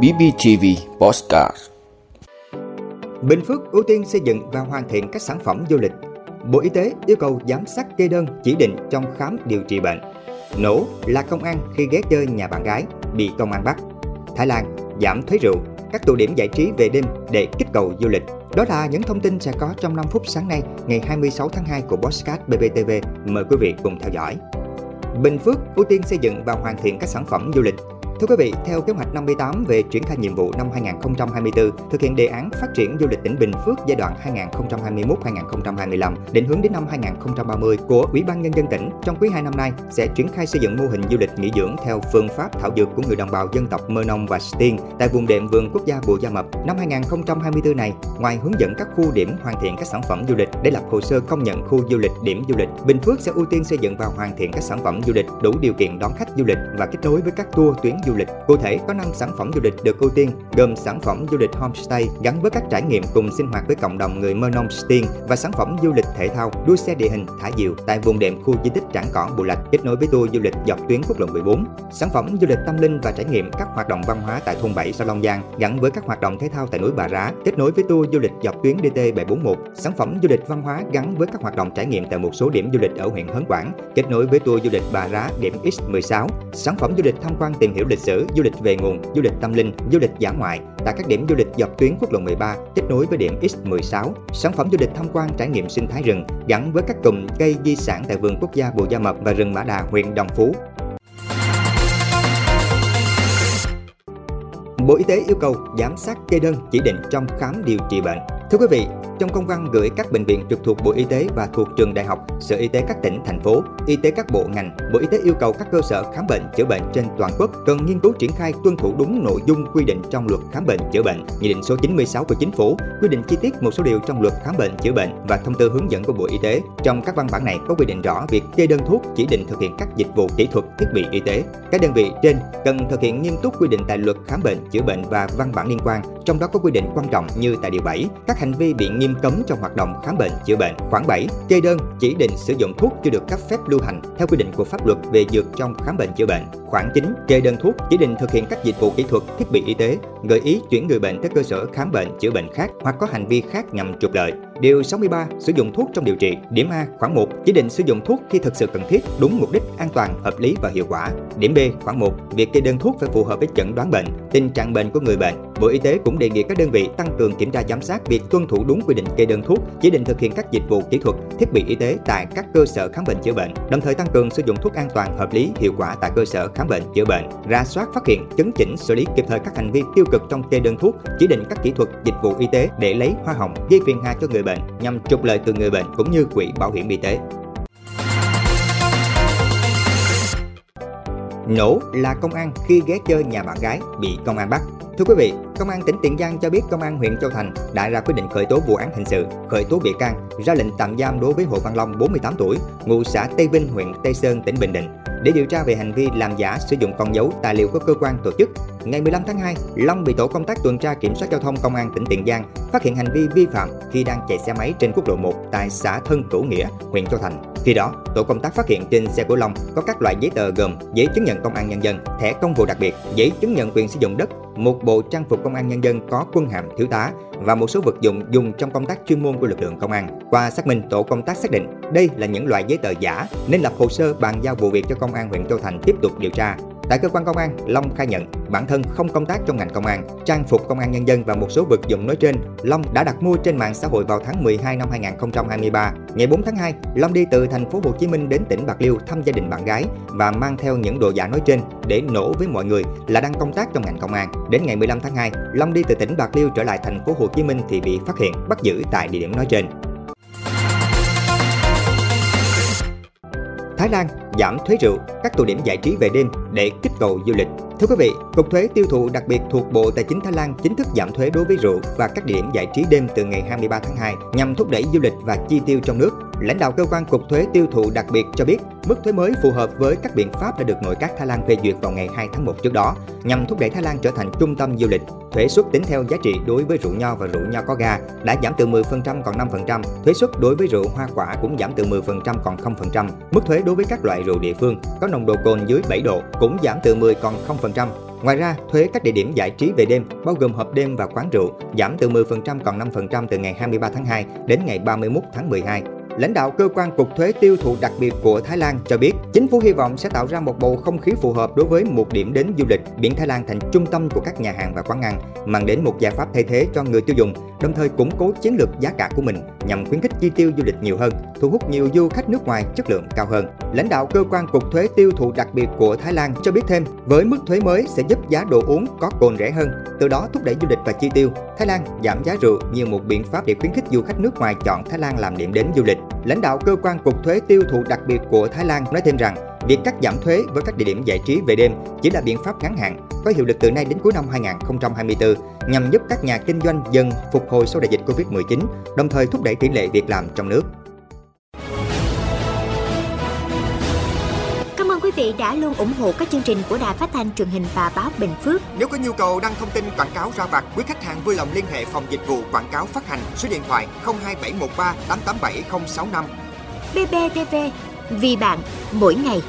BBTV Postcard Bình Phước ưu tiên xây dựng và hoàn thiện các sản phẩm du lịch. Bộ Y tế yêu cầu giám sát kê đơn chỉ định trong khám điều trị bệnh. Nổ là công an khi ghé chơi nhà bạn gái, bị công an bắt. Thái Lan giảm thuế rượu, các tụ điểm giải trí về đêm để kích cầu du lịch. Đó là những thông tin sẽ có trong 5 phút sáng nay, ngày 26 tháng 2 của Postcard BBTV. Mời quý vị cùng theo dõi. Bình Phước ưu tiên xây dựng và hoàn thiện các sản phẩm du lịch. Thưa quý vị, theo kế hoạch 58 về triển khai nhiệm vụ năm 2024, thực hiện đề án phát triển du lịch tỉnh Bình Phước giai đoạn 2021-2025 định hướng đến năm 2030 của Ủy ban nhân dân tỉnh, trong quý 2 năm nay sẽ triển khai xây dựng mô hình du lịch nghỉ dưỡng theo phương pháp thảo dược của người đồng bào dân tộc Mơ Nông và Stiên tại vùng đệm vườn quốc gia Bù Gia Mập. Năm 2024 này, ngoài hướng dẫn các khu điểm hoàn thiện các sản phẩm du lịch để lập hồ sơ công nhận khu du lịch điểm du lịch, Bình Phước sẽ ưu tiên xây dựng và hoàn thiện các sản phẩm du lịch đủ điều kiện đón khách du lịch và kết nối với các tour tuyến du du lịch. Cụ thể, có 5 sản phẩm du lịch được ưu tiên, gồm sản phẩm du lịch homestay gắn với các trải nghiệm cùng sinh hoạt với cộng đồng người Mơ Nông Tiên và sản phẩm du lịch thể thao đua xe địa hình thả diều tại vùng đệm khu di tích Trảng Cỏ Bù Lạch kết nối với tour du lịch dọc tuyến quốc lộ 14. Sản phẩm du lịch tâm linh và trải nghiệm các hoạt động văn hóa tại thôn 7 Sa Long Giang gắn với các hoạt động thể thao tại núi Bà Rá kết nối với tour du lịch dọc tuyến DT 741. Sản phẩm du lịch văn hóa gắn với các hoạt động trải nghiệm tại một số điểm du lịch ở huyện Hớn Quản kết nối với tour du lịch Bà Rá điểm X16. Sản phẩm du lịch tham quan tìm hiểu lịch sử, du lịch về nguồn, du lịch tâm linh, du lịch dã ngoại tại các điểm du lịch dọc tuyến quốc lộ 13 kết nối với điểm X16. Sản phẩm du lịch tham quan trải nghiệm sinh thái rừng gắn với các cụm cây di sản tại vườn quốc gia Bù Gia Mập và rừng Mã Đà, huyện Đồng Phú. Bộ Y tế yêu cầu giám sát kê đơn chỉ định trong khám điều trị bệnh. Thưa quý vị, trong công văn gửi các bệnh viện trực thuộc Bộ Y tế và thuộc trường đại học, Sở Y tế các tỉnh, thành phố, y tế các bộ ngành, Bộ Y tế yêu cầu các cơ sở khám bệnh chữa bệnh trên toàn quốc cần nghiên cứu triển khai tuân thủ đúng nội dung quy định trong luật khám bệnh chữa bệnh, Nghị định số 96 của Chính phủ, quy định chi tiết một số điều trong luật khám bệnh chữa bệnh và thông tư hướng dẫn của Bộ Y tế. Trong các văn bản này có quy định rõ việc kê đơn thuốc chỉ định thực hiện các dịch vụ kỹ thuật, thiết bị y tế. Các đơn vị trên cần thực hiện nghiêm túc quy định tại luật khám bệnh chữa bệnh và văn bản liên quan, trong đó có quy định quan trọng như tại điều 7, các hành vi bị nghiêm cấm trong hoạt động khám bệnh chữa bệnh. Khoảng 7, kê đơn chỉ định sử dụng thuốc chưa được cấp phép lưu hành theo quy định của pháp luật về dược trong khám bệnh chữa bệnh. Khoảng 9, kê đơn thuốc chỉ định thực hiện các dịch vụ kỹ thuật, thiết bị y tế, gợi ý chuyển người bệnh tới cơ sở khám bệnh chữa bệnh khác hoặc có hành vi khác nhằm trục lợi. Điều 63, sử dụng thuốc trong điều trị. Điểm A, khoảng 1, chỉ định sử dụng thuốc khi thực sự cần thiết, đúng mục đích, an toàn, hợp lý và hiệu quả. Điểm B, khoảng 1, việc kê đơn thuốc phải phù hợp với chẩn đoán bệnh, tình trạng bệnh của người bệnh. Bộ Y tế cũng đề nghị các đơn vị tăng cường kiểm tra giám sát việc tuân thủ đúng quy định kê đơn thuốc, chỉ định thực hiện các dịch vụ kỹ thuật, thiết bị y tế tại các cơ sở khám bệnh chữa bệnh, đồng thời tăng cường sử dụng thuốc an toàn, hợp lý, hiệu quả tại cơ sở khám bệnh chữa bệnh, ra soát phát hiện, chấn chỉnh, xử lý kịp thời các hành vi tiêu cực trong kê đơn thuốc, chỉ định các kỹ thuật, dịch vụ y tế để lấy hoa hồng, gây phiền hà cho người bệnh bệnh, nhằm trục lợi từ người bệnh cũng như quỹ bảo hiểm y tế. Nổ là công an khi ghé chơi nhà bạn gái bị công an bắt. Thưa quý vị, Công an tỉnh Tiền Giang cho biết Công an huyện Châu Thành đã ra quyết định khởi tố vụ án hình sự, khởi tố bị can, ra lệnh tạm giam đối với Hồ Văn Long 48 tuổi, ngụ xã Tây Vinh, huyện Tây Sơn, tỉnh Bình Định để điều tra về hành vi làm giả sử dụng con dấu tài liệu của cơ quan tổ chức. Ngày 15 tháng 2, Long bị tổ công tác tuần tra kiểm soát giao thông công an tỉnh Tiền Giang phát hiện hành vi vi phạm khi đang chạy xe máy trên quốc lộ 1 tại xã Thân Cửu Nghĩa, huyện Châu Thành. Khi đó, tổ công tác phát hiện trên xe của Long có các loại giấy tờ gồm giấy chứng nhận công an nhân dân, thẻ công vụ đặc biệt, giấy chứng nhận quyền sử dụng đất, một bộ trang phục công an nhân dân có quân hàm thiếu tá và một số vật dụng dùng trong công tác chuyên môn của lực lượng công an. Qua xác minh, tổ công tác xác định đây là những loại giấy tờ giả nên lập hồ sơ bàn giao vụ việc cho công an huyện Châu Thành tiếp tục điều tra. Tại cơ quan công an, Long khai nhận bản thân không công tác trong ngành công an, trang phục công an nhân dân và một số vật dụng nói trên, Long đã đặt mua trên mạng xã hội vào tháng 12 năm 2023. Ngày 4 tháng 2, Long đi từ thành phố Hồ Chí Minh đến tỉnh Bạc Liêu thăm gia đình bạn gái và mang theo những đồ giả nói trên để nổ với mọi người là đang công tác trong ngành công an. Đến ngày 15 tháng 2, Long đi từ tỉnh Bạc Liêu trở lại thành phố Hồ Chí Minh thì bị phát hiện, bắt giữ tại địa điểm nói trên. Thái Lan giảm thuế rượu các tụ điểm giải trí về đêm để kích cầu du lịch. Thưa quý vị, Cục Thuế Tiêu thụ đặc biệt thuộc Bộ Tài chính Thái Lan chính thức giảm thuế đối với rượu và các địa điểm giải trí đêm từ ngày 23 tháng 2 nhằm thúc đẩy du lịch và chi tiêu trong nước. Lãnh đạo cơ quan Cục Thuế Tiêu thụ đặc biệt cho biết, mức thuế mới phù hợp với các biện pháp đã được nội các Thái Lan phê duyệt vào ngày 2 tháng 1 trước đó, nhằm thúc đẩy Thái Lan trở thành trung tâm du lịch. Thuế suất tính theo giá trị đối với rượu nho và rượu nho có ga đã giảm từ 10% còn 5%, thuế suất đối với rượu hoa quả cũng giảm từ 10% còn 0%. Mức thuế đối với các loại rượu địa phương có nồng độ cồn dưới 7 độ cũng giảm từ 10 còn 0%. Ngoài ra, thuế các địa điểm giải trí về đêm bao gồm hộp đêm và quán rượu giảm từ 10% còn 5% từ ngày 23 tháng 2 đến ngày 31 tháng 12. Lãnh đạo cơ quan cục thuế tiêu thụ đặc biệt của Thái Lan cho biết, chính phủ hy vọng sẽ tạo ra một bầu không khí phù hợp đối với một điểm đến du lịch biển Thái Lan thành trung tâm của các nhà hàng và quán ăn, mang đến một giải pháp thay thế cho người tiêu dùng, đồng thời củng cố chiến lược giá cả của mình nhằm khuyến khích chi tiêu du lịch nhiều hơn, thu hút nhiều du khách nước ngoài chất lượng cao hơn. Lãnh đạo cơ quan cục thuế tiêu thụ đặc biệt của Thái Lan cho biết thêm, với mức thuế mới sẽ giúp giá đồ uống có cồn rẻ hơn, từ đó thúc đẩy du lịch và chi tiêu. Thái Lan giảm giá rượu như một biện pháp để khuyến khích du khách nước ngoài chọn Thái Lan làm điểm đến du lịch. Lãnh đạo cơ quan cục thuế tiêu thụ đặc biệt của Thái Lan nói thêm rằng, việc cắt giảm thuế với các địa điểm giải trí về đêm chỉ là biện pháp ngắn hạn, có hiệu lực từ nay đến cuối năm 2024 nhằm giúp các nhà kinh doanh dần phục hồi sau đại dịch Covid-19, đồng thời thúc đẩy tỷ lệ việc làm trong nước. Cảm ơn quý vị đã luôn ủng hộ các chương trình của Đài Phát thanh truyền hình và báo Bình Phước. Nếu có nhu cầu đăng thông tin quảng cáo ra vặt, quý khách hàng vui lòng liên hệ phòng dịch vụ quảng cáo phát hành số điện thoại 02713 887065. BBTV, vì bạn, mỗi ngày.